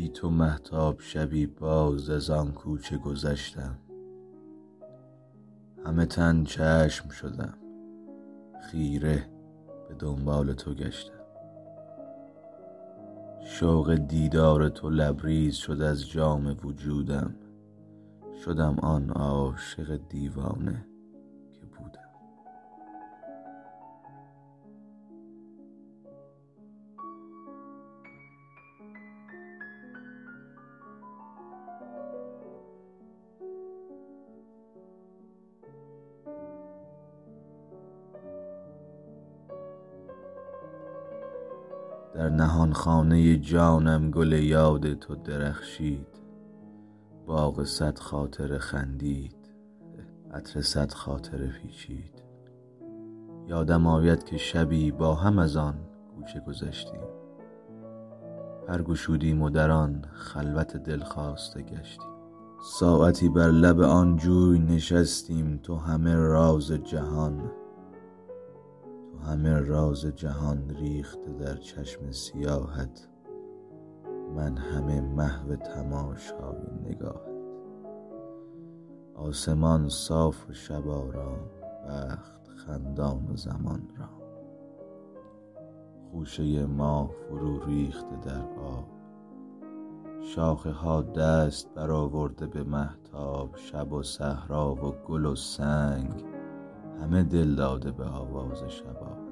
بی تو محتاب شبی باز از آن کوچه گذشتم. همه تن چشم شدم. خیره به دنبال تو گشتم. شوق دیدار تو لبریز شد از جام وجودم. شدم آن عاشق دیوانه. در نهان خانه جانم گل یاد تو درخشید. باغ صد خاطره خندید عطر صد خاطره پیچید. یادم آید که شبی با هم از آن کوچه گذشتیم. پر گشودیم و در آن خلوت دلخواسته گشتیم. ساعتی بر لب آن جوی نشستیم تو همه راز جهان. همه راز جهان ریخته در چشم سیاحت من همه محو تماشای نگاهت. آسمان صاف و شب آرام بخت خندان زمان را خوشه ما فرو ریخته در آب شاخه ها دست برآورده به محتاب شب و صحرا و گل و سنگ. همه دل داده به آواز شبا.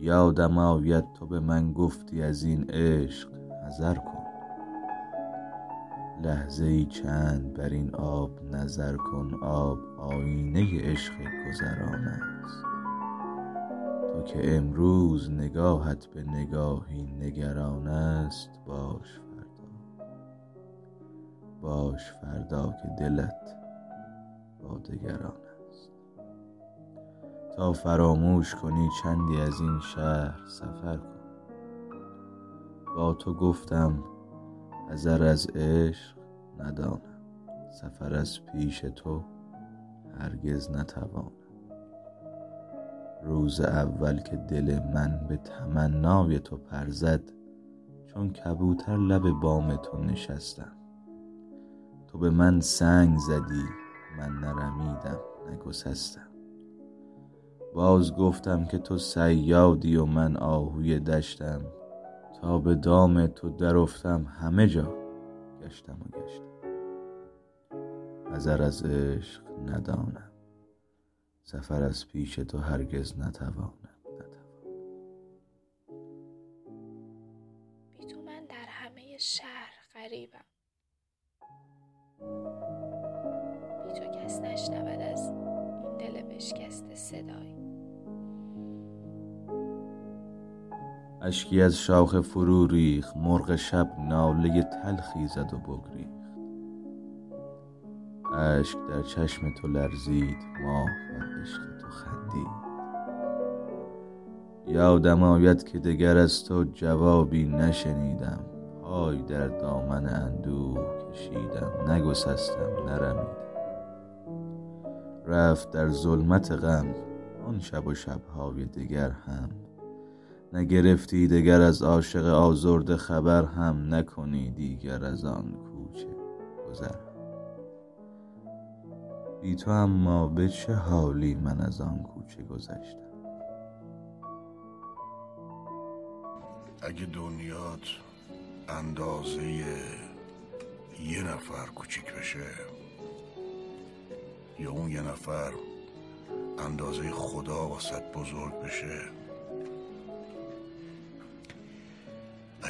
یادم آید تو به من گفتی از این عشق حذر کن. لحظه ای چند بر این آب نظر کن آب آیینه عشق گذران است. تو که امروز نگاهت به نگاهی نگران است باش فردا. باش فردا که دلت با دگران است. تا فراموش کنی چندی از این شهر سفر کن. با تو گفتم حذر از عشق ندانم. سفر از پیش تو هرگز نتوانم. روز اول که دل من به تمنای تو پر زد چون کبوتر لب بام تو نشستم. تو به من سنگ زدی من نرمیدم نگسستم. باز گفتم که تو صیادی و من آهوی دشتم. تا به دام تو درافتم همه جا گشتم و گشتم. نظر از عشق ندانم. سفر از پیش تو هرگز نتوانم بی تو من در همه شهر غریبم. بی تو کس نشنود از این دل بشکسته صدایی. اشکی از شاخ فرو ریخ مرغ شب ناله تلخی زد و بگریخت. اشک در چشم تو لرزید ماه بر عشق تو خندید. یادم آید که دگر از تو جوابی نشنیدم پای در دامن اندوه کشیدم نگسستم نرمیدم رفت در ظلمت غم آن شب و شبهای دگر هم. نگرفتی دگر از عاشق آزرده خبر هم نکنی دیگر از آن کوچه گذر. بی تو اما به چه حالی من از آن کوچه گذشتم؟ اگه دنیات اندازه یه نفر کوچیک بشه یا اون یه نفر اندازه خدا واسط بزرگ بشه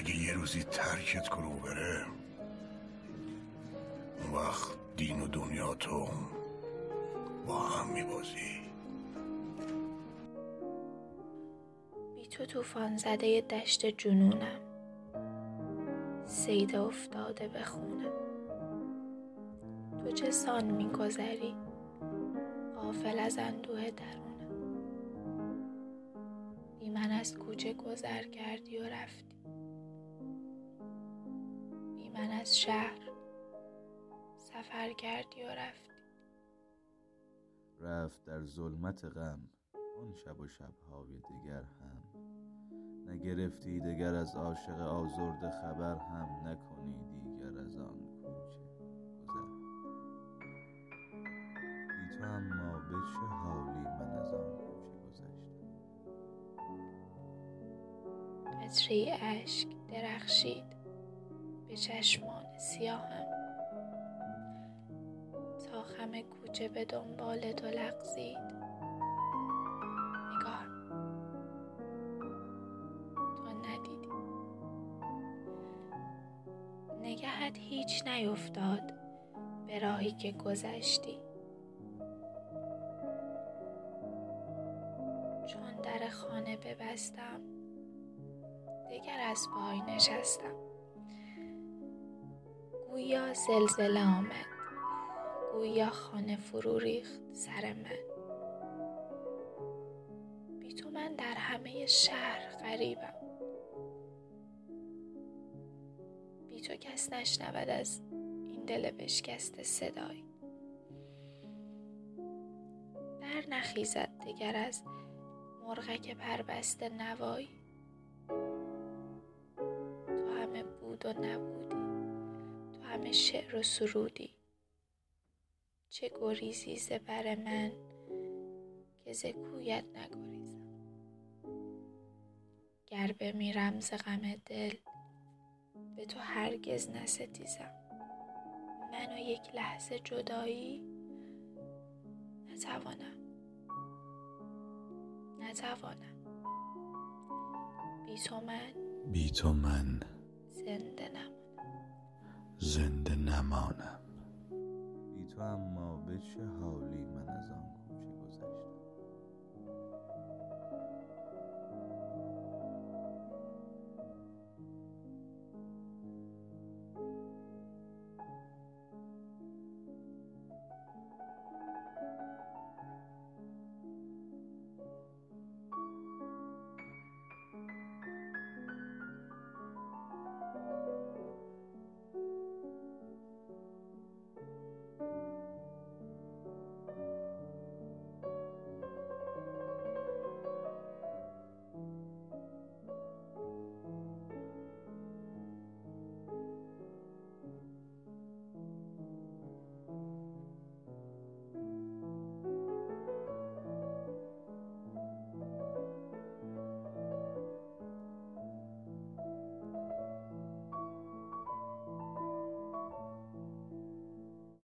اگه یه روزی ترکت کنه و بره اون وقت دین و دنیا تو با هم میبازی. بی تو توفان زده دشت جنونم. سید افتاده به خونم. تو چه سان میگذری؟ غافل از اندوه درونم. از کوچه گذر کردی و رفتی. بی من از شهر سفر کردی و رفتی. رفت در ظلمت غم آن شب و شبهای دگر هم. نگرفتی دگر از عاشق آزرد خبر هم نکنی دیگر از آن کوچه گذر. بی تو اما به چه حالی من از آن کوچه گذشتم؟ قطره اشک درخشید. به چشمان سیاهم. تا خم کوچه به دنبال تو لغزید. نگاه تو ندیدی. نگهت هیچ نیفتاد به راهی که گذشتی. چون در خانه ببستم دگر از پای نشستم. گویا زلزله آمد. گویا خانه فرو ریخت سر من. بی تو من در همه شهر غریبم. بی تو کس نشنود از این دل بشکسته صدایی در نخیزد دگر از مرغک پربسته نوایی تو همه بود و نبودی. همه شعر و سرودی. چه گریزی ز بر من که ز کویت نگریزم. گر بمیرم ز غم دل به تو هرگز نستیزم. من و یک لحظه جدایی نتوانم. نتوانم. بی تو من. بی تو من. زنده نمانم بی تو اما به چه حالی